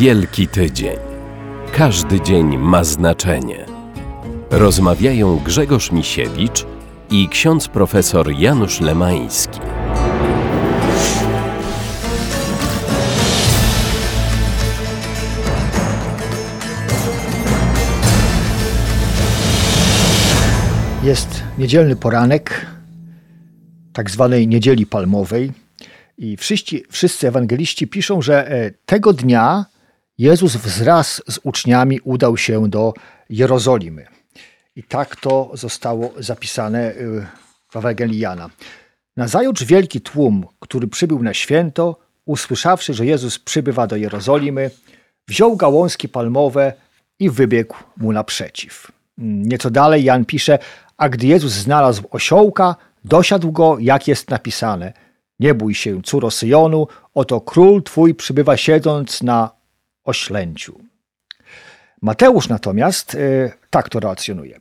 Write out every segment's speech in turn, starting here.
Wielki Tydzień. Każdy dzień ma znaczenie. Rozmawiają Grzegorz Misiewicz i ksiądz profesor Janusz Lemański. Jest niedzielny poranek, tak zwanej niedzieli palmowej, i wszyscy, wszyscy ewangeliści piszą, że e, tego dnia Jezus wraz z uczniami udał się do Jerozolimy. I tak to zostało zapisane e, w Ewangelii Jana. Nazajutrz wielki tłum, który przybył na święto, usłyszawszy, że Jezus przybywa do Jerozolimy, wziął gałązki palmowe i wybiegł mu naprzeciw. Nieco dalej Jan pisze, a gdy Jezus znalazł osiołka, dosiadł go, jak jest napisane. Nie bój się, córo Syjonu, oto król twój przybywa siedząc na oślęciu. Mateusz natomiast e, tak to relacjonuje.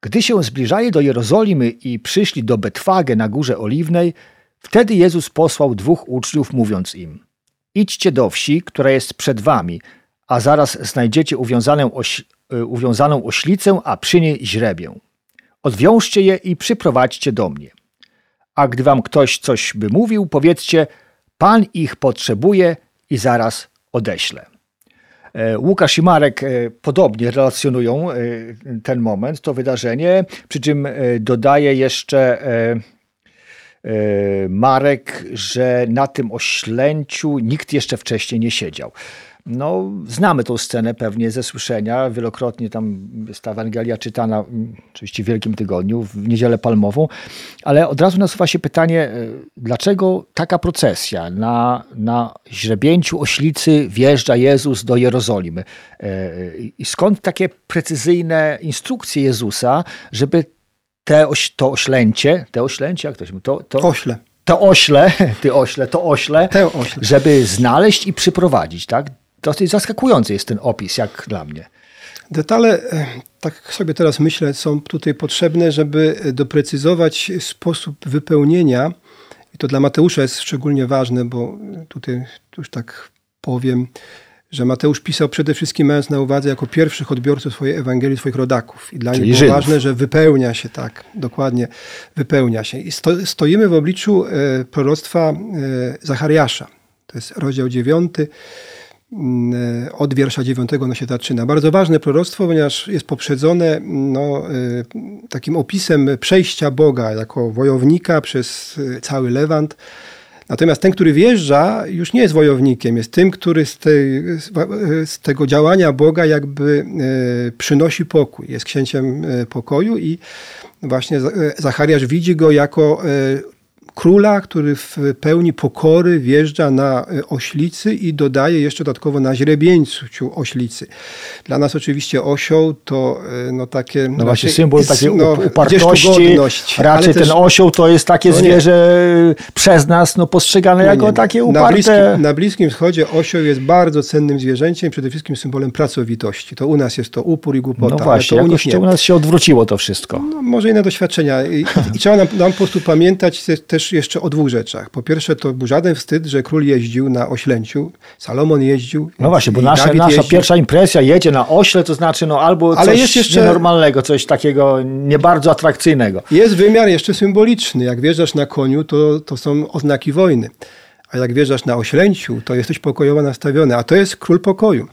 Gdy się zbliżali do Jerozolimy i przyszli do Betwagę na Górze Oliwnej, wtedy Jezus posłał dwóch uczniów, mówiąc im: Idźcie do wsi, która jest przed wami, a zaraz znajdziecie uwiązaną, oś, e, uwiązaną oślicę, a przy niej źrebię. Odwiążcie je i przyprowadźcie do mnie. A gdy wam ktoś coś by mówił, powiedzcie: Pan ich potrzebuje i zaraz odeślę. E, Łukasz i Marek e, podobnie relacjonują e, ten moment, to wydarzenie, przy czym dodaje jeszcze Marek, że na tym oślęciu nikt jeszcze wcześniej nie siedział. No, znamy tą scenę pewnie ze słyszenia. Wielokrotnie tam jest ta Ewangelia czytana, mm, oczywiście w Wielkim Tygodniu, w Niedzielę Palmową, ale od razu nasuwa się pytanie, e, dlaczego taka procesja na, na źrebięciu oślicy wjeżdża Jezus do Jerozolimy? E, I skąd takie precyzyjne instrukcje Jezusa, żeby te oś, to oślęcie, te oślęcie, jak to się to, to Ośle. To ośle, ty ośle, to ośle, ośle. żeby znaleźć i przyprowadzić, tak? Dosyć zaskakujący jest ten opis, jak dla mnie. Detale, e, tak sobie teraz myślę, są tutaj potrzebne, żeby doprecyzować sposób wypełnienia. I to dla Mateusza jest szczególnie ważne, bo tutaj już tak powiem, że Mateusz pisał przede wszystkim mając na uwadze jako pierwszych odbiorców swojej Ewangelii swoich rodaków. I dla Czyli nich było Żydów. ważne, że wypełnia się tak, dokładnie wypełnia się. I sto, stoimy w obliczu e, proroctwa e, Zachariasza. To jest rozdział dziewiąty. Mm, od wiersza dziewiątego ono się zaczyna. Bardzo ważne proroctwo, ponieważ jest poprzedzone no, y, takim opisem przejścia Boga jako wojownika przez y, cały Lewant. Natomiast ten, który wjeżdża, już nie jest wojownikiem, jest tym, który z, z tego działania Boga jakby przynosi pokój. Jest księciem pokoju i właśnie Zachariasz widzi go jako króla, który w pełni pokory wjeżdża na e, oślicy i dodaje jeszcze dodatkowo na źrebieńcu oślicy. Dla nas oczywiście osioł to e, no takie... No właśnie symbol takiej no, upartości. Raczej ten osioł to jest takie nie- zwierzę przez nas no, postrzegane jako nie. takie na uparte. bliskim, na Bliskim Wschodzie osioł jest bardzo cennym zwierzęciem, przede wszystkim symbolem pracowitości. To u nas jest to upór i głupota, No właśnie, to u nich nie. u nas się odwróciło to wszystko. No, może inne doświadczenia. I, i trzeba nam, nam po prostu pamiętać te- też jeszcze o dwóch rzeczach. Po pierwsze, to był żaden wstyd, że król jeździł na oślęciu. Salomon jeździł. No właśnie, bo nasza, Dawid nasza jeździł. pierwsza impresja jedzie na ośle, to znaczy no albo Ale coś jest jeszcze- nienormalnego, coś takiego nie bardzo atrakcyjnego. Jest wymiar jeszcze symboliczny. Jak wjeżdżasz na koniu, to, to są oznaki wojny. A jak wjeżdżasz na oślęciu, to jesteś pokojowo nastawiony. A to jest król pokoju.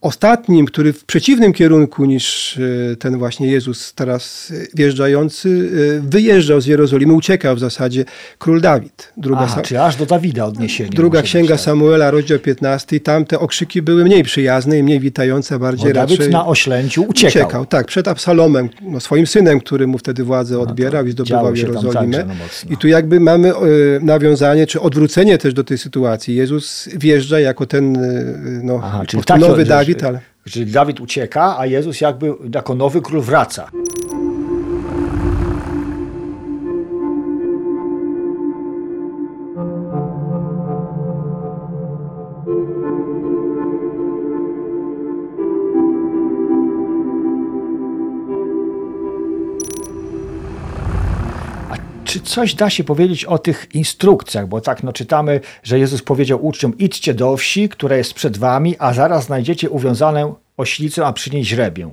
Ostatnim, który w przeciwnym kierunku niż e, ten właśnie Jezus teraz e, wjeżdżający, e, wyjeżdżał z Jerozolimy, uciekał w zasadzie król Dawid. Druga, Aha, czy aż do Dawida odniesienie. druga musi być, księga tak. Samuela, rozdział 15. I tam te okrzyki były mniej przyjazne i mniej witające, a Bo bardziej Dawid raczej... na oślęciu uciekał. Uciekał, tak, przed Absalomem, no, swoim synem, który mu wtedy władzę odbierał i zdobywał Jerozolimę. no. I tu jakby mamy nawiązanie, czy odwrócenie też do tej sytuacji. Jezus wjeżdża jako ten no, Aha, czyli nowy Dawid, ale Czyli Dawid ucieka, a Jezus jakby jako nowy król wraca. Czy coś da się powiedzieć o tych instrukcjach? Bo tak, no czytamy, że Jezus powiedział uczniom, idźcie do wsi, która jest przed wami, a zaraz znajdziecie uwiązaną oślicę, a przy niej źrebię.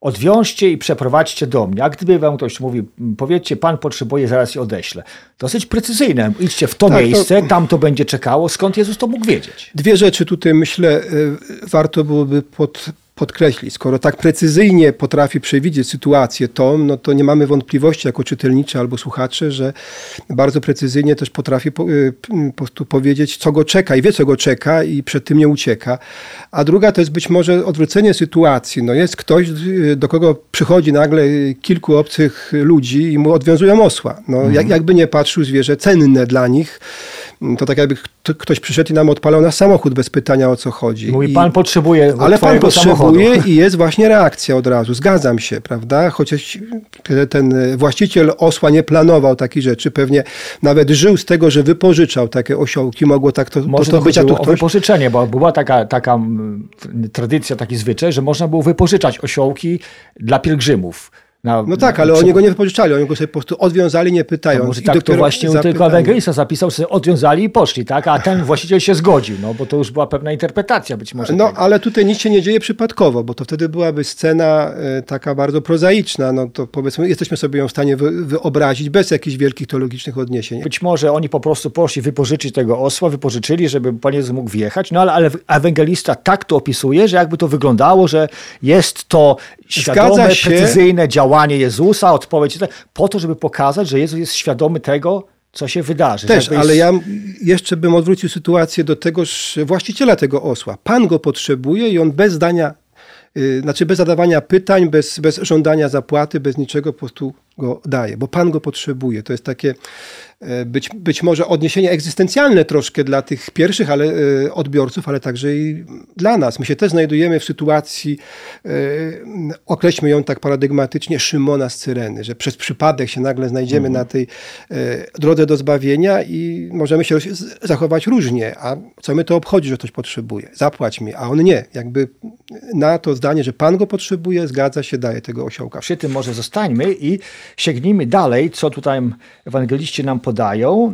Odwiążcie i przeprowadźcie do mnie. A gdyby wam ktoś mówił, powiedzcie, pan potrzebuje, zaraz i odeślę. Dosyć precyzyjne. Idźcie w to tak, miejsce, to... tam to będzie czekało. Skąd Jezus to mógł wiedzieć? Dwie rzeczy tutaj myślę, y, warto byłoby pod, podkreślić. Skoro tak precyzyjnie potrafi przewidzieć sytuację tą, no to nie mamy wątpliwości jako czytelnicy albo słuchacze, że bardzo precyzyjnie też potrafi po, y, po prostu powiedzieć, co go czeka i wie, co go czeka i przed tym nie ucieka. A druga to jest być może odwrócenie sytuacji. No jest ktoś, y, do kogo przychodzi nagle kilku obcych ludzi i mu odwiązują osła. No, mhm. jak, jakby nie patrzył zwierzę cenne dla nich, to tak jakby ktoś przyszedł i nam odpalał na samochód bez pytania o co chodzi. Mówi, I, pan potrzebuje Ale pan potrzebuje samochodu. i jest właśnie reakcja od razu. Zgadzam się, prawda? Chociaż ten właściciel osła nie planował takich rzeczy, pewnie nawet żył z tego, że wypożyczał takie osiołki, mogło tak to, Może to, to być. A tu ktoś... wypożyczenie, bo była taka, taka tradycja, taki zwyczaj, że można było wypożyczać osiołki dla pielgrzymów. Na, no tak, ale oni go nie wypożyczali, oni go sobie po prostu odwiązali, nie pytając. No może tak to właśnie zapytali. tylko ewangelista zapisał, sobie odwiązali i poszli, tak? A ten właściciel się zgodził, no bo to już była pewna interpretacja być może. No tego. ale tutaj nic się nie dzieje przypadkowo, bo to wtedy byłaby scena e, taka bardzo prozaiczna, no to powiedzmy, jesteśmy sobie ją w stanie wy, wyobrazić bez jakichś wielkich teologicznych odniesień. Być może oni po prostu poszli wypożyczyć tego osła, wypożyczyli, żeby Pan Jezus mógł wjechać, no ale, ale ewangelista tak to opisuje, że jakby to wyglądało, że jest to świadome, precyzyjne działanie Jezusa, odpowiedź po to, żeby pokazać, że Jezus jest świadomy tego, co się wydarzy. Też, ale ja jeszcze bym odwrócił sytuację do tegoż właściciela tego osła. Pan go potrzebuje i on bez zdania, yy, znaczy bez zadawania pytań, bez, bez żądania zapłaty, bez niczego po prostu go daje, bo Pan go potrzebuje. To jest takie być, być może odniesienie egzystencjalne troszkę dla tych pierwszych ale, e, odbiorców, ale także i dla nas. My się też znajdujemy w sytuacji, e, określmy ją tak paradygmatycznie, Szymona z Cyreny, że przez przypadek się nagle znajdziemy mhm. na tej drodze do zbawienia i możemy się zachować różnie. A co my to obchodzi, że ktoś potrzebuje? Zapłać mi, a on nie. Jakby na to zdanie, że Pan go potrzebuje, zgadza się, daje tego osiołka. Przy tym może zostańmy i sięgnijmy dalej, co tutaj ewangeliści nam podają,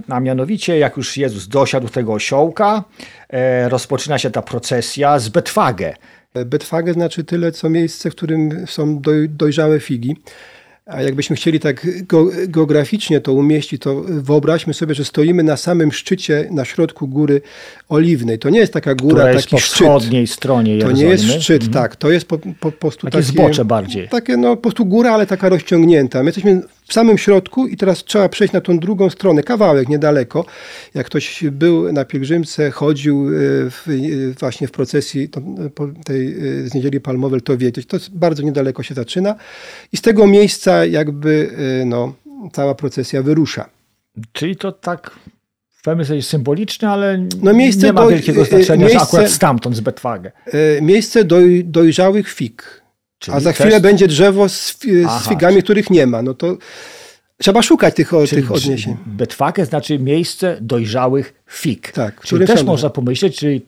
a mianowicie jak już Jezus dosiadł tego osiołka, e, rozpoczyna się ta procesja z Betwagę. Betwagę znaczy tyle, co miejsce, w którym są dojrzałe figi. A jakbyśmy chcieli tak geograficznie to umieścić, to wyobraźmy sobie, że stoimy na samym szczycie, na środku góry oliwnej. To nie jest taka góra, Która jest taki po wschodniej szczyt. stronie Jerozolimy. To nie jest szczyt, mm. tak. To jest po, po, po prostu takie, takie zbocze bardziej. Takie no, po prostu góra, ale taka rozciągnięta. My jesteśmy w samym środku i teraz trzeba przejść na tą drugą stronę, kawałek niedaleko. Jak ktoś był na pielgrzymce, chodził e, w, e, właśnie w procesji tej e, z Niedzieli Palmowej, to wiedzieć. To jest bardzo niedaleko się zaczyna i z tego miejsca jakby no, cała procesja wyrusza. Czyli to tak w pewnym sensie symboliczne, ale no nie ma do, wielkiego znaczenia, miejsce, że akurat stamtąd z Betwagę. Miejsce doj, dojrzałych fig Czyli A za chwilę też... będzie drzewo z, z figami, których nie ma. No to trzeba szukać tych, Czyli tych odniesień. Betwake znaczy miejsce dojrzałych fig. Tak, czyli też można pomyśleć, czyli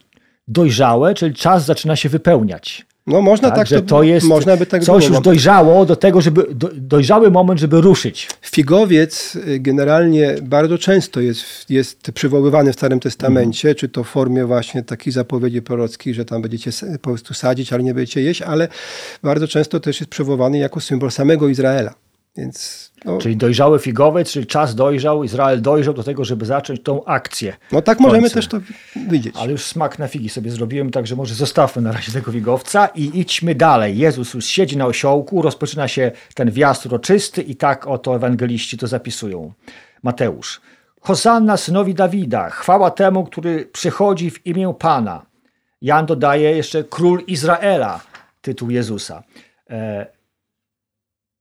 dojrzałe, czyli czas zaczyna się wypełniać. No można tak, tak że to jest można by tak coś było. już dojrzało do tego, żeby dojrzały moment, żeby ruszyć. Figowiec y, generalnie bardzo często jest, jest przywoływany w Starym Testamencie, mm. czy to w formie właśnie takich zapowiedzi prorockich, że tam będziecie po prostu sadzić, ale nie będziecie jeść, ale bardzo często też jest przywoływany jako symbol samego Izraela. Więc, no. Czyli dojrzały figowiec, czyli czas dojrzał, Izrael dojrzał do tego, żeby zacząć tą akcję. No tak możemy też to widzieć. Ale już smak na figi sobie zrobiłem, także może zostawmy na razie tego figowca i idźmy dalej. Jezus już siedzi na osiołku, rozpoczyna się ten wjazd uroczysty i tak oto ewangeliści to zapisują. Mateusz. Hosanna synowi Dawida, chwała temu, który przychodzi w imię Pana. Jan dodaje jeszcze król Izraela, tytuł Jezusa. E,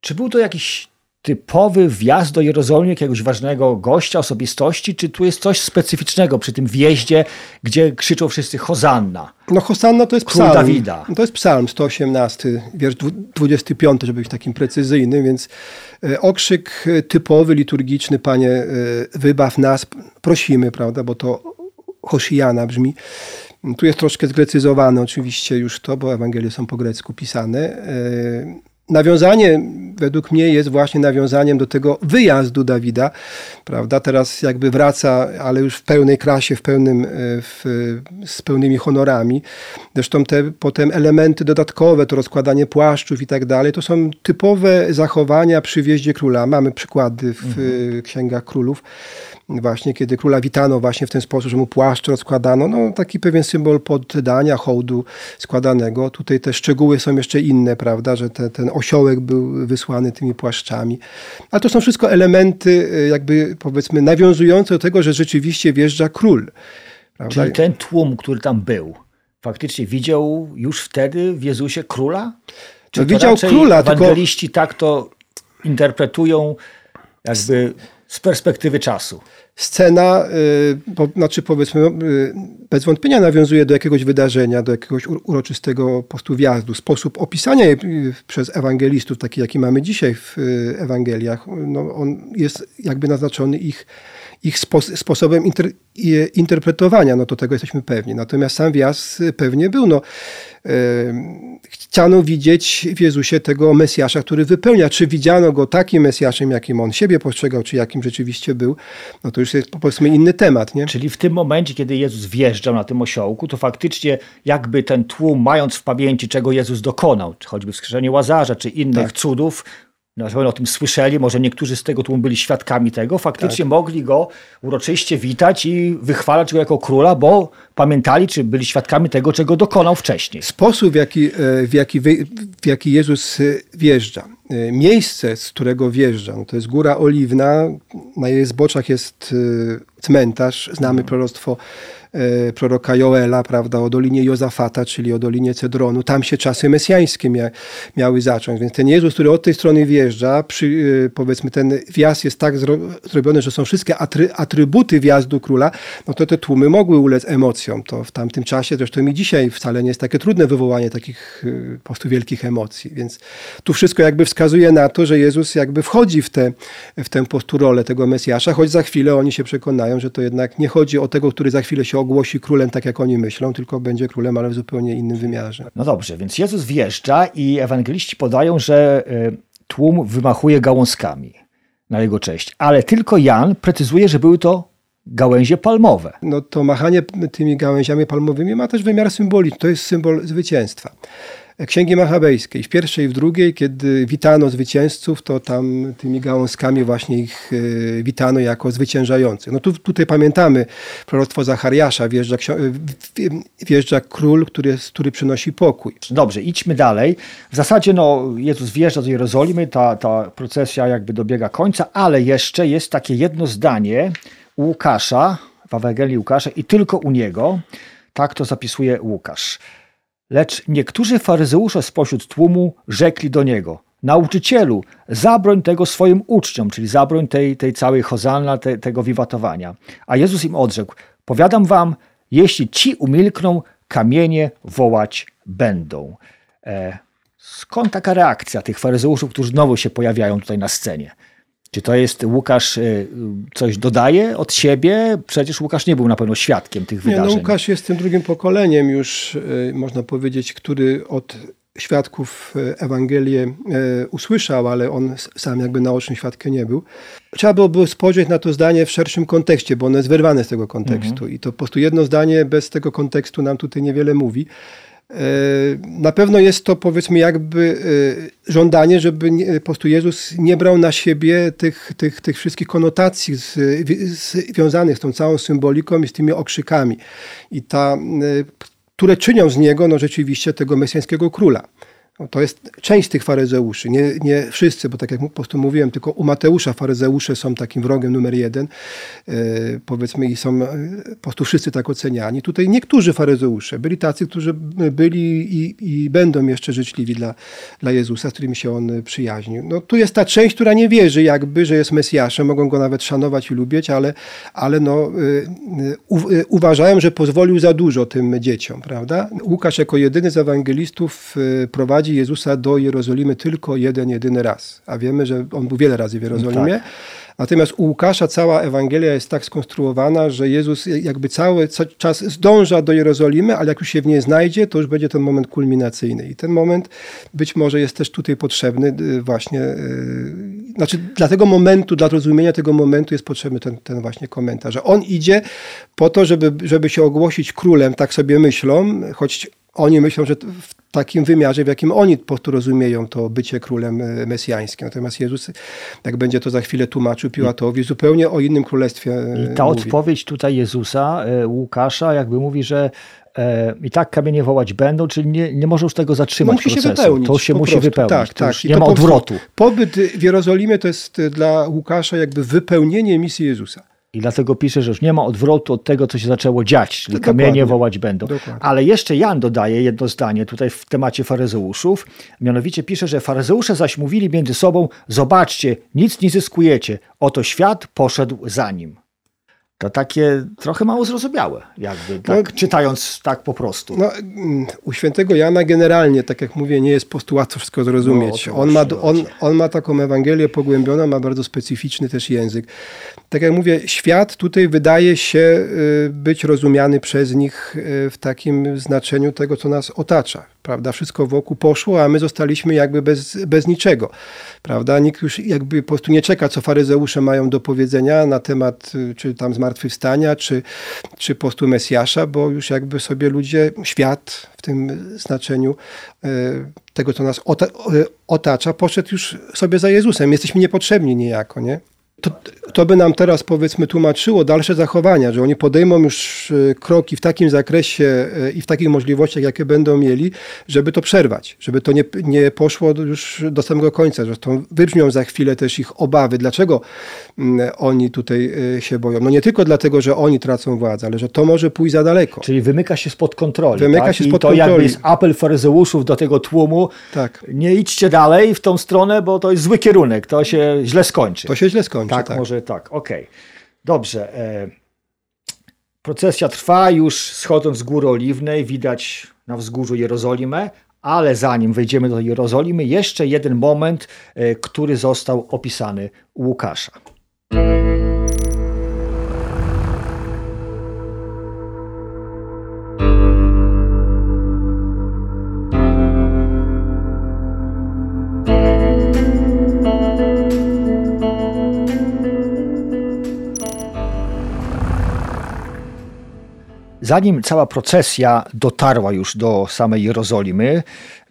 czy był to jakiś typowy wjazd do Jerozolimy jakiegoś ważnego gościa, osobistości, czy tu jest coś specyficznego przy tym wjeździe, gdzie krzyczą wszyscy Hozanna? No Hosanna to jest Król psalm. Dawida. To jest psalm 118, wiersz 25, żeby być takim precyzyjnym, więc e, okrzyk typowy, liturgiczny, Panie, e, wybaw nas, prosimy, prawda, bo to Hosijana brzmi. Tu jest troszkę zgrecyzowane oczywiście już to, bo Ewangelie są po grecku pisane. E, nawiązanie według mnie jest właśnie nawiązaniem do tego wyjazdu Dawida, prawda? Teraz jakby wraca, ale już w pełnej krasie, w pełnym, e, w, z pełnymi honorami. Zresztą te potem elementy dodatkowe, to rozkładanie płaszczów i tak dalej, to są typowe zachowania przy wjeździe króla. Mamy przykłady w mhm. księgach królów właśnie kiedy króla witano właśnie w ten sposób, że mu płaszcz rozkładano, no taki pewien symbol poddania, hołdu składanego. Tutaj te szczegóły są jeszcze inne, prawda, że te, ten osiołek był wysłany tymi płaszczami. Ale to są wszystko elementy e, jakby powiedzmy nawiązujące do tego, że rzeczywiście wjeżdża król. Prawda? Czyli ten tłum, który tam był, faktycznie widział już wtedy w Jezusie króla? Czy no, widział króla, ewangeliści tylko... tak to interpretują jakby z perspektywy czasu. Scena, y, po, znaczy powiedzmy, y, bez wątpienia nawiązuje do jakiegoś wydarzenia, do jakiegoś uroczystego postu wjazdu. Sposób opisania jej y, przez ewangelistów, taki jaki mamy dzisiaj w Ewangeliach, no on jest jakby naznaczony ich ich sposobem inter, interpretowania, no to tego jesteśmy pewni. Natomiast sam wjazd pewnie był. No, chciano widzieć w Jezusie tego Mesjasza, który wypełnia. Czy widziano go takim Mesjaszem, jakim on siebie postrzegał, czy jakim rzeczywiście był, no to już jest powiedzmy inny temat. Nie? Czyli w tym momencie, kiedy Jezus wjeżdżał na tym osiołku, to faktycznie jakby ten tłum, mając w pamięci, czego Jezus dokonał, czy choćby wskrzeszenie Łazarza, czy innych tak. cudów, na pewno o tym słyszeli, może niektórzy z tego tłumu byli świadkami tego, faktycznie tak. mogli go uroczyście witać i wychwalać go jako króla, bo pamiętali, czy byli świadkami tego, czego dokonał wcześniej. Sposób, w jaki, e, w jaki, w jaki Jezus e, wjeżdża, e, miejsce, z którego wjeżdża, no to jest Góra Oliwna, na jej zboczach jest cmentarz, znamy mhm. proroctwo proroka Joela, prawda, o dolinie Jozafata, czyli o dolinie Cedronu. Tam się czasy mesjańskie mia, miały zacząć. Więc ten Jezus, który od tej strony wjeżdża, przy, e, powiedzmy ten wjazd jest tak zro, zrobiony, że są wszystkie atry, atrybuty wjazdu króla, no to te tłumy mogły ulec emocjom. To w tamtym czasie, zresztą i dzisiaj wcale nie jest takie trudne wywołanie takich e, po prostu wielkich emocji. Więc tu wszystko jakby wskazuje na to, że Jezus jakby wchodzi w tę w tę rolę tego Mesjasza, choć za chwilę oni się przekonają, że to jednak nie chodzi o tego, który za chwilę się ogłosi królem tak, jak oni myślą, tylko będzie królem, ale w zupełnie innym wymiarze. No dobrze, więc Jezus wjeżdża i ewangeliści podają, że e, tłum wymachuje gałązkami na jego cześć, ale tylko Jan precyzuje, że były to gałęzie palmowe. No to machanie tymi gałęziami palmowymi ma też wymiar symboliczny, to jest symbol zwycięstwa. Księgi Machabejskiej. W pierwszej i w drugiej, kiedy witano zwycięzców, to tam tymi gałązkami właśnie ich e, witano jako zwyciężających. No tu, tutaj pamiętamy proroctwo Zachariasza, wjeżdża, wjeżdża król, który, który przynosi pokój. Dobrze, idźmy dalej. W zasadzie no, Jezus wjeżdża do Jerozolimy, ta, ta procesja jakby dobiega końca, ale jeszcze jest takie jedno zdanie u Łukasza, w Ewangelii Łukasza i tylko u niego, tak to zapisuje Łukasz. Lecz niektórzy faryzeusze spośród tłumu rzekli do niego: Nauczycielu, zabroń tego swoim uczniom, czyli zabroń tej, tej całej hozanna, te, tego wiwatowania. A Jezus im odrzekł: Powiadam wam, jeśli ci umilkną, kamienie wołać będą. E, skąd taka reakcja tych faryzeuszów, którzy znowu się pojawiają tutaj na scenie? Czy to jest Łukasz y, coś dodaje od siebie? Przecież Łukasz nie był na pewno świadkiem tych wydarzeń. Nie, no Łukasz jest tym drugim pokoleniem już, y, można powiedzieć, który od świadków y, Ewangelię usłyszał, ale on sam jakby naocznym świadkiem nie był. Trzeba byłoby spojrzeć na to zdanie w szerszym kontekście, bo ono jest wyrwane z tego kontekstu mhm. i to po prostu jedno zdanie bez tego kontekstu nam tutaj niewiele mówi. E, na pewno jest to powiedzmy jakby e, żądanie, żeby po prostu Jezus nie brał na siebie tych, tych, tych wszystkich konotacji z, związanych z tą całą symboliką i z tymi okrzykami. I ta, które czynią z niego no, rzeczywiście tego mesjańskiego króla. No, to jest część tych faryzeuszy, nie, nie wszyscy, bo tak jak po prostu mówiłem, tylko u Mateusza faryzeusze są takim wrogiem numer jeden, e, powiedzmy, i są e, po prostu wszyscy tak oceniani. Tutaj niektórzy faryzeusze byli tacy, którzy byli i, i, będą jeszcze życzliwi dla, dla Jezusa, z którymi się on przyjaźnił. No, tu jest ta część, która nie wierzy jakby, że jest Mesjaszem, mogą go nawet szanować i lubić, ale, ale no, e, uważają, że pozwolił za dużo tym dzieciom, prawda? Łukasz jako jedyny z ewangelistów prowadzi prowadzi Jezusa do Jerozolimy tylko jeden, jedyny raz. A wiemy, że on był wiele razy w Jerozolimie. Tak. Natomiast u Łukasza cała Ewangelia jest tak skonstruowana, że Jezus jakby cały czas zdąża do Jerozolimy, ale jak już się w niej znajdzie, to już będzie ten moment kulminacyjny. I ten moment być może jest też tutaj potrzebny y, właśnie, yy, znaczy dla tego momentu, dla zrozumienia tego momentu jest potrzebny ten, ten właśnie komentarz, że on idzie po to, żeby, żeby się ogłosić królem, tak sobie myślą, choć oni myślą, że w takim wymiarze, w jakim oni rozumieją to bycie królem e, mesjańskim. Natomiast Jezus, jak będzie to za chwilę tłumaczył Piłatowi, zupełnie o innym królestwie I ta mówi. odpowiedź tutaj Jezusa, e, Łukasza, jakby mówi, że e, i tak kamienie wołać będą, czyli nie, nie może już tego zatrzymać no, musi procesu. Się wypełnić, to się musi prostu. wypełnić. Tak, tak. nie ma odwrotu. Pobyt w Jerozolimie to jest dla Łukasza jakby wypełnienie misji Jezusa. I dlatego pisze, że już nie ma odwrotu od tego, co się zaczęło dziać, czyli kamienie wołać będą. Dokładnie. Ale jeszcze Jan dodaje jedno zdanie tutaj w temacie faryzeuszów. Mianowicie pisze, że faryzeusze zaś mówili między sobą: Zobaczcie, nic nie zyskujecie, oto świat poszedł za nim to takie trochę mało zrozumiałe, jakby tak, no, czytając tak po prostu. No, u świętego Jana generalnie, tak jak mówię, nie jest postu łatwo wszystko zrozumieć. No, on, ma, on, on ma taką Ewangelię pogłębioną, ma bardzo specyficzny też język. Tak jak mówię, świat tutaj wydaje się y, być rozumiany przez nich y, w takim znaczeniu tego, co nas otacza prawda? Wszystko wokół poszło, a my zostaliśmy jakby bez, bez niczego, prawda? Nikt już jakby po prostu nie czeka, co faryzeusze mają do powiedzenia na temat y, czy tam zmartwychwstania, czy, czy postu Mesjasza, bo już jakby sobie ludzie, świat w tym znaczeniu tego, co nas otacza, poszedł już sobie za Jezusem. Jesteśmy niepotrzebni niejako, nie? To, to by nam teraz powiedzmy tłumaczyło dalsze zachowania, że oni podejmą już e, kroki w takim zakresie e, i w takich możliwościach, jakie będą mieli, żeby to przerwać, żeby to nie, nie poszło już do samego końca. Zresztą wybrzmią za chwilę też ich obawy, dlaczego mm, oni tutaj e, się boją. No nie tylko dlatego, że oni tracą władzę, ale że to może pójść za daleko. Czyli wymyka się spod kontroli. Wymyka tak? się spod I to kontroli. jakby jest apel faryzeuszów do tego tłumu. Tak. Nie idźcie dalej w tą stronę, bo to jest zły kierunek, to się źle skończy. To się źle skończy. Tak, tak, może tak, okej. Okay. Dobrze. E, procesja trwa, już schodząc z góry oliwnej, widać na wzgórzu Jerozolimę, ale zanim wejdziemy do Jerozolimy, jeszcze jeden moment, e, który został opisany u Łukasza. Zanim cała procesja dotarła już do samej Jerozolimy,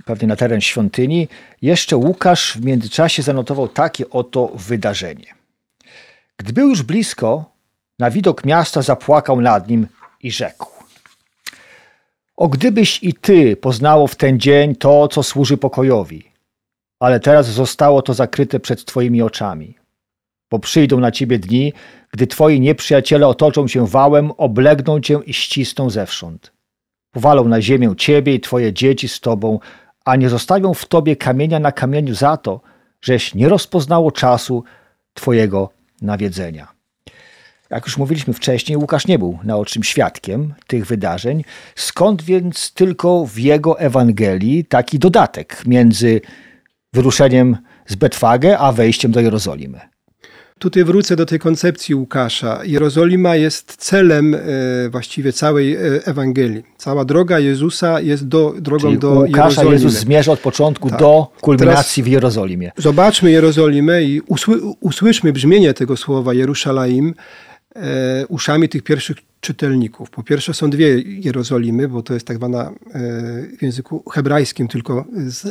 pewnie na teren świątyni, jeszcze Łukasz w międzyczasie zanotował takie oto wydarzenie. Gdy był już blisko, na widok miasta zapłakał nad nim i rzekł: O gdybyś i ty poznało w ten dzień to, co służy pokojowi, ale teraz zostało to zakryte przed twoimi oczami. Bo przyjdą na ciebie dni, gdy twoi nieprzyjaciele otoczą cię wałem, oblegną cię i ścisną zewsząd. Powalą na ziemię ciebie i twoje dzieci z tobą, a nie zostawią w tobie kamienia na kamieniu za to, żeś nie rozpoznało czasu twojego nawiedzenia. Jak już mówiliśmy wcześniej, Łukasz nie był naocznym świadkiem tych wydarzeń, skąd więc tylko w jego Ewangelii taki dodatek między wyruszeniem z Betwagę a wejściem do Jerozolimy. Tutaj wrócę do tej koncepcji Łukasza. Jerozolima jest celem e, właściwie całej e, Ewangelii. Cała droga Jezusa jest do, drogą Czyli do Łukasza Jerozolimy. Jezus zmierza od początku tak. do kulminacji Teraz w Jerozolimie. Zobaczmy Jerozolimę i usły, usłyszmy brzmienie tego słowa Jeruszalaim e, uszami tych pierwszych czytelników. Po pierwsze są dwie Jerozolimy, bo to jest tak zwana w języku hebrajskim tylko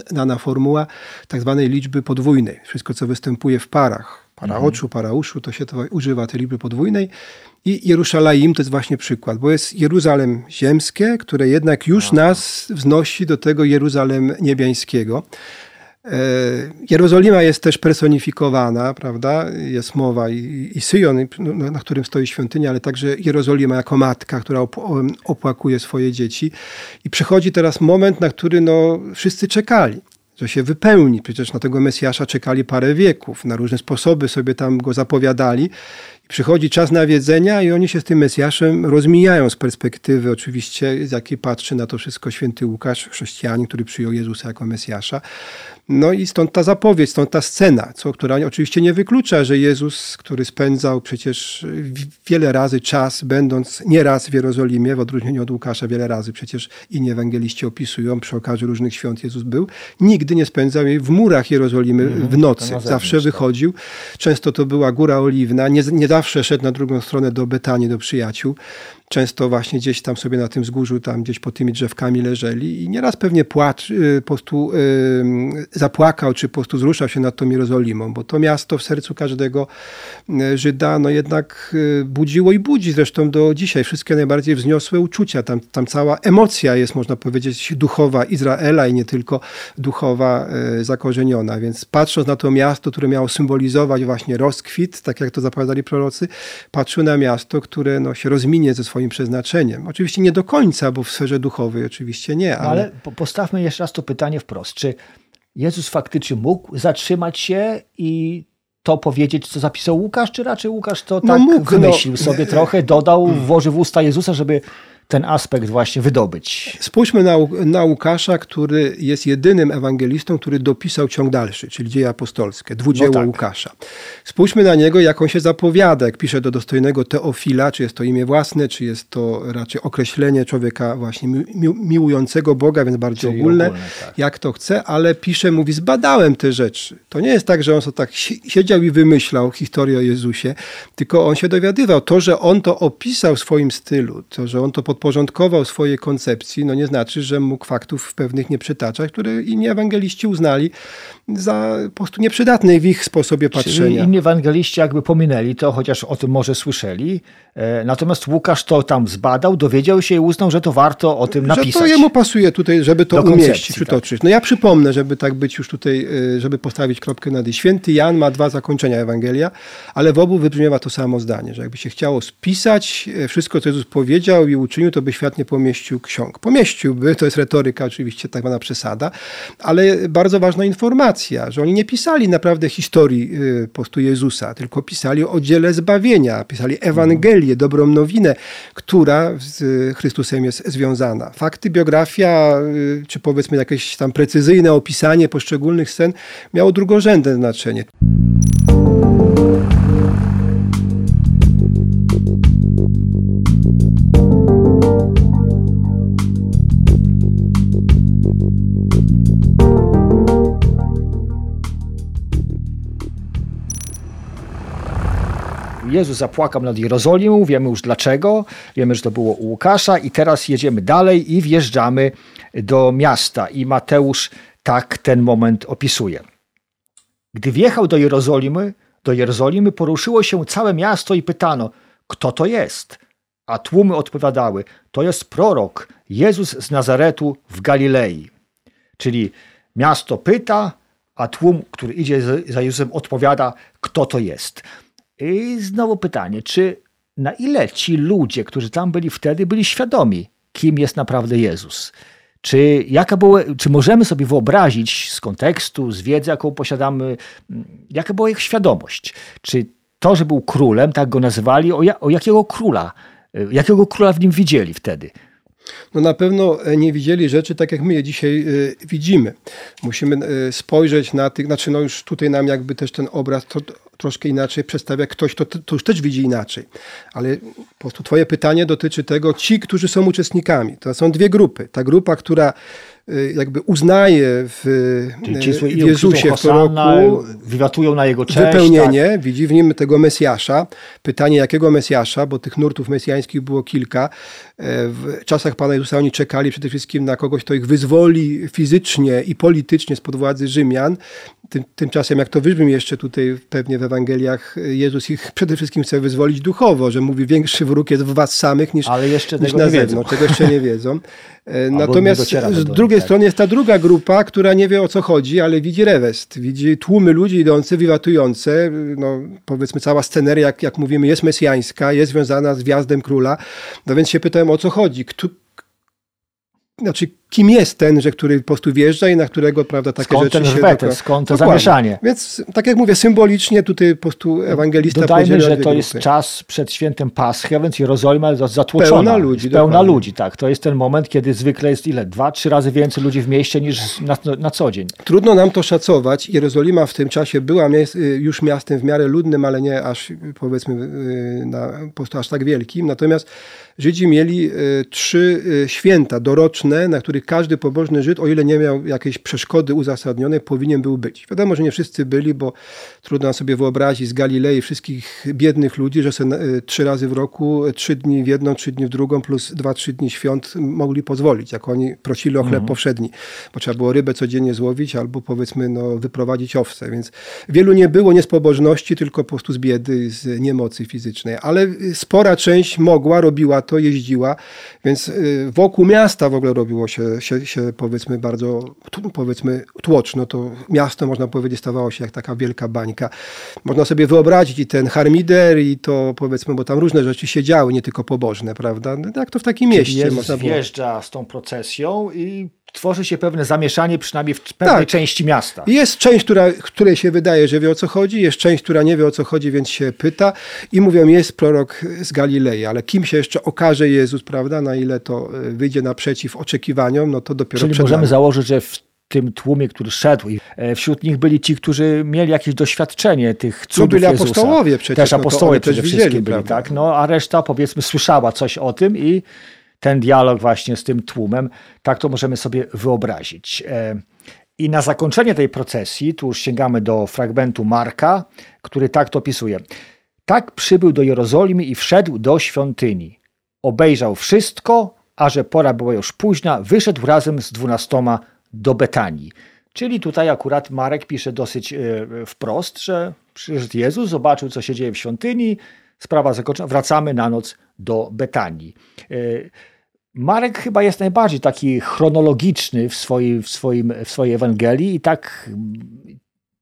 znana formuła tak zwanej liczby podwójnej. Wszystko, co występuje w parach Paraoczu, mhm. parauszu, to się to używa tej liczby podwójnej. I Jeruszalaim to jest właśnie przykład, bo jest Jeruzalem ziemskie, które jednak już Aha. nas wznosi do tego Jeruzalem niebiańskiego. E, Jerozolima jest też personifikowana, prawda? Jest mowa i, i Syjon, no, na którym stoi świątynia, ale także Jerozolima jako matka, która opłakuje swoje dzieci. I przychodzi teraz moment, na który no, wszyscy czekali że się wypełni. Przecież na tego Mesjasza czekali parę wieków, na różne sposoby sobie tam go zapowiadali. Przychodzi czas nawiedzenia i oni się z tym Mesjaszem rozmijają z perspektywy oczywiście, z jakiej patrzy na to wszystko święty Łukasz, chrześcijanin, który przyjął Jezusa jako Mesjasza. No i stąd ta zapowiedź, stąd ta scena, co, która oczywiście nie wyklucza, że Jezus, który spędzał przecież wiele razy czas, będąc nieraz w Jerozolimie, w odróżnieniu od Łukasza wiele razy przecież inni ewangeliści opisują, przy okazji różnych świąt Jezus był, nigdy nie spędzał jej w murach Jerozolimy w nocy. Zawsze tak. wychodził. Często to była Góra Oliwna, nie, nie zawsze szedł na drugą stronę do Betanii, do przyjaciół często właśnie gdzieś tam sobie na tym wzgórzu, tam gdzieś pod tymi drzewkami leżeli i nieraz pewnie płacz, y, po prostu y, zapłakał, czy po prostu wzruszał się nad tą Jerozolimą, bo to miasto w sercu każdego y, Żyda no jednak budziło i budzi zresztą do dzisiaj wszystkie najbardziej wzniosłe uczucia. Tam, tam cała emocja jest, można powiedzieć, duchowa Izraela i nie tylko duchowa zakorzeniona. Więc patrząc na to miasto, które miało symbolizować właśnie rozkwit, tak jak to zapowiadali prorocy, patrzył na miasto, które no, się rozminie ze swoim przeznaczeniem. Oczywiście nie do końca, bo w sferze duchowej oczywiście nie. No ale, ale postawmy jeszcze raz to pytanie wprost. Czy Jezus faktycznie mógł zatrzymać się i to powiedzieć, co zapisał Łukasz, czy raczej Łukasz to no tak mógł, no. wymyślił no, sobie trochę, dodał, włożył w usta Jezusa, żeby ten aspekt właśnie wydobyć. Spójrzmy na, na Łukasza, który jest jedynym ewangelistą, który dopisał ciąg dalszy, czyli dzieje apostolskie, dwudzieło no tak. Łukasza. Spójrzmy na niego, jak on się zapowiada, jak pisze do dostojnego Teofila, czy jest to imię własne, czy jest to raczej określenie człowieka właśnie mi, miłującego Boga, więc bardziej czyli ogólne, ogólne tak. jak to chce, ale pisze, mówi, zbadałem te rzeczy. To nie jest tak, że on sobie tak siedział i wymyślał historię o Jezusie, tylko on się dowiadywał. To, że on to opisał w swoim stylu, to, że on to pod podporządkował swojej koncepcji, no nie znaczy, że mógł faktów pewnych nie przytaczać, które inni ewangeliści uznali za po prostu nieprzydatne w ich sposobie patrzenia. Czyli inni ewangeliści jakby pominęli to, chociaż o tym może słyszeli. E, natomiast Łukasz to tam zbadał, dowiedział się i uznał, że to warto o tym napisać. Że to jemu pasuje tutaj, żeby to umieścić, przytoczyć. Tak. No ja przypomnę, żeby tak być już tutaj, e, żeby postawić kropkę nad i. Święty Jan ma dwa zakończenia Ewangelia, ale w obu wybrzmiewa to samo zdanie, że jakby się chciało spisać e, wszystko, co Jezus powiedział i uczynił, to by świat nie pomieścił ksiąg. Pomieściłby, to jest retoryka oczywiście, tak zwana przesada, ale bardzo ważna informacja, że oni nie pisali naprawdę historii y, po prostu Jezusa, tylko pisali o dziele zbawienia, pisali Ewangelię, dobrą nowinę, która z Chrystusem jest związana. Fakty, biografia, y, czy powiedzmy jakieś tam precyzyjne opisanie poszczególnych scen miało drugorzędne znaczenie. Jezus zapłakał nad Jerozolimą, wiemy już dlaczego, wiemy, że to było u Łukasza i teraz jedziemy dalej i wjeżdżamy do miasta i Mateusz tak ten moment opisuje. Gdy wjechał do Jerozolimy, do Jerozolimy poruszyło się całe miasto i pytano, kto to jest? A tłumy odpowiadały, to jest prorok, Jezus z Nazaretu w Galilei. Czyli miasto pyta, a tłum, który idzie za Jezusem, odpowiada, kto to jest. I znowu pytanie, czy na ile ci ludzie, którzy tam byli wtedy, byli świadomi, kim jest naprawdę Jezus? Czy, jaka była, czy możemy sobie wyobrazić z kontekstu, z wiedzy, jaką posiadamy, jaka była ich świadomość? Czy to, że był królem, tak go nazywali, o, o jakiego króla, jakiego króla w nim widzieli wtedy? no na pewno e, nie widzieli rzeczy tak, jak my je dzisiaj y, widzimy. Musimy y, spojrzeć na tych, znaczy no już tutaj nam jakby też ten obraz troszkę inaczej przedstawia ktoś, to, to już też widzi inaczej. Ale po prostu twoje pytanie dotyczy tego, ci, którzy są uczestnikami. To są dwie grupy. Ta grupa, która Y, jakby uznaje w, y, w Jezusie w proroku na jego cześć, wypełnienie, tak. widzi w nim tego Mesjasza. Pytanie, jakiego Mesjasza, bo tych nurtów mesjańskich było kilka. W czasach Pana Jezusa oni czekali przede wszystkim na kogoś, kto ich wyzwoli fizycznie i politycznie spod władzy Rzymian. Tym, tymczasem, jak to wybrzmi jeszcze tutaj pewnie w Ewangeliach, Jezus ich przede wszystkim chce wyzwolić duchowo, że mówi, większy wróg jest w was samych niż, Ale jeszcze niż na zewnątrz. Tego jeszcze nie wiedzą. E, natomiast z drugiej tak. strony jest ta druga grupa, która nie wie o co chodzi, ale widzi rewest. Widzi tłumy ludzi idące, wiwatujące. No, powiedzmy cała sceneria, jak, jak mówimy, jest mesjańska, jest związana z gwiazdem króla. No więc się o co chodzi. Kto, znaczy kim jest ten, że który po prostu wjeżdża i na którego prawda, takie skąd rzeczy ten się... doko- skąd to Dokładnie. zamieszanie? Więc tak jak mówię, symbolicznie tutaj po prostu ewangelista Dodajmy, że to jest czas przed świętem Paschy, a więc Jerozolima jest zatłoczona. Pełna ludzi, pełna dokładnie. ludzi, tak. To jest ten moment, kiedy zwykle jest ile? Dwa, trzy razy więcej ludzi w mieście niż na, na co dzień. Trudno nam to szacować. Jerozolima w tym czasie była y, już miastem w miarę ludnym, ale nie aż y, powiedzmy y, na, po prostu aż tak wielkim. Natomiast Żydzi mieli y, trzy y, święta doroczne, na których każdy pobożny Żyd, o ile nie miał jakiejś przeszkody uzasadnionej, powinien był być. Wiadomo, że nie wszyscy byli, bo trudno sobie wyobrazić z Galilei wszystkich biednych ludzi, że sobie y, trzy razy w roku, trzy dni w jedną, trzy dni w drugą, plus dwa, trzy dni świąt mogli pozwolić, jak oni prosili o chleb powszedni, bo trzeba było rybę codziennie złowić albo powiedzmy no, wyprowadzić owce, więc wielu nie było nie z pobożności, tylko po prostu z biedy, z niemocy fizycznej, ale spora część mogła, robiła to, jeździła, więc y, wokół miasta w ogóle robiło się, się, się powiedzmy bardzo powiedzmy tłoczno, to miasto można powiedzieć stawało się jak taka wielka bańka. Można sobie wyobrazić i ten harmider i to powiedzmy, bo tam różne rzeczy się działy, nie tylko pobożne, prawda? No, Jak to w takim mieście Jezus można było. wjeżdża z tą procesją i tworzy się pewne zamieszanie, przynajmniej w pewnej Tak. części miasta. Jest część, która, której się wydaje, że wie o co chodzi, jest część, która nie wie o co chodzi, więc się pyta i mówią, jest prorok z Galilei, ale kim się jeszcze okaże Jezus, prawda, na ile to y, wyjdzie naprzeciw oczekiwaniom, no to dopiero Czyli możemy nami. założyć, że w tym tłumie, który szedł, e, wśród nich byli ci, którzy mieli jakieś doświadczenie tych cudów byli Jezusa. apostołowie przecież, Też no to apostołowie też przede widzieli, wszystkim byli, prawda? tak? No, a reszta powiedzmy słyszała coś o tym i ten dialog właśnie z tym tłumem, tak to możemy sobie wyobrazić. E, I na zakończenie tej procesji, tu już sięgamy do fragmentu Marka, który tak to opisuje. Tak przybył do Jerozolimy i wszedł do świątyni. Obejrzał wszystko, a że pora była już późna, wyszedł razem z dwunastoma do Betanii. Czyli tutaj akurat Marek pisze dosyć e, wprost, że przyszedł Jezus, zobaczył, co się dzieje w świątyni, sprawa zakończona, wracamy na noc do Betanii. E, Marek chyba jest najbardziej taki chronologiczny w, swojej, w, swoim, w swojej Ewangelii i tak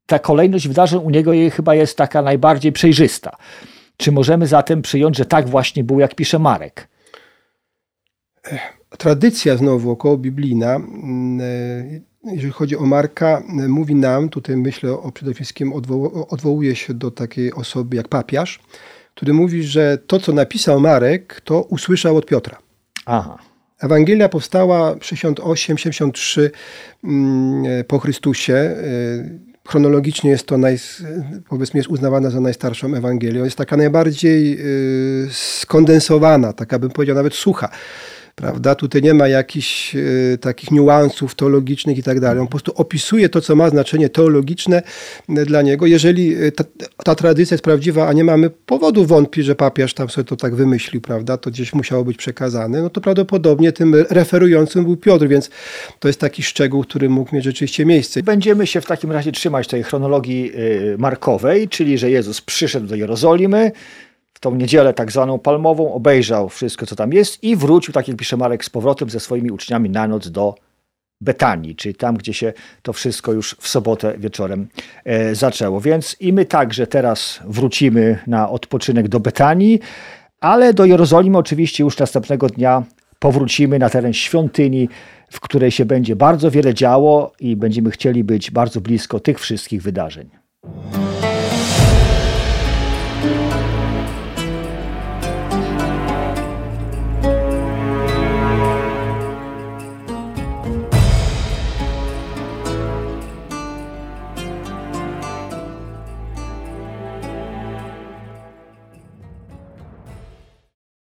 ta kolejność wydarzeń u niego chyba jest taka najbardziej przejrzysta. Czy możemy zatem przyjąć, że tak właśnie było, jak pisze Marek? Tradycja znowu około biblijna, jeżeli chodzi o Marka, mówi nam, tutaj myślę o przede wszystkim odwoł- odwołuje się do takiej osoby jak papiarz, który mówi, że to, co napisał Marek, to usłyszał od Piotra. Aha. Ewangelia powstała 68-73 mm, e, po Chrystusie. E, Chronologicznie jest to, naj, powiedzmy, jest uznawana za najstarszą Ewangelią. Jest taka najbardziej e, skondensowana, taka bym powiedział nawet sucha. Prawda? Tutaj nie ma jakichś e, takich niuansów teologicznych i tak dalej. On po prostu opisuje to, co ma znaczenie teologiczne e, dla niego. Jeżeli e, ta, ta tradycja jest prawdziwa, a nie mamy powodu wątpić, że papież tam sobie to tak wymyślił, prawda? To gdzieś musiało być przekazane, no to prawdopodobnie tym referującym był Piotr, więc to jest taki szczegół, który mógł mieć rzeczywiście miejsce. Będziemy się w takim razie trzymać tej chronologii y, markowej, czyli że Jezus przyszedł do Jerozolimy tą niedzielę tak zwaną palmową, obejrzał wszystko, co tam jest i wrócił, tak jak pisze Marek, z powrotem ze swoimi uczniami na noc do Betanii, czyli tam, gdzie się to wszystko już w sobotę wieczorem e, zaczęło. Więc i my także teraz wrócimy na odpoczynek do Betanii, ale do Jerozolimy oczywiście już następnego dnia powrócimy na teren świątyni, w której się będzie bardzo wiele działo i będziemy chcieli być bardzo blisko tych wszystkich wydarzeń.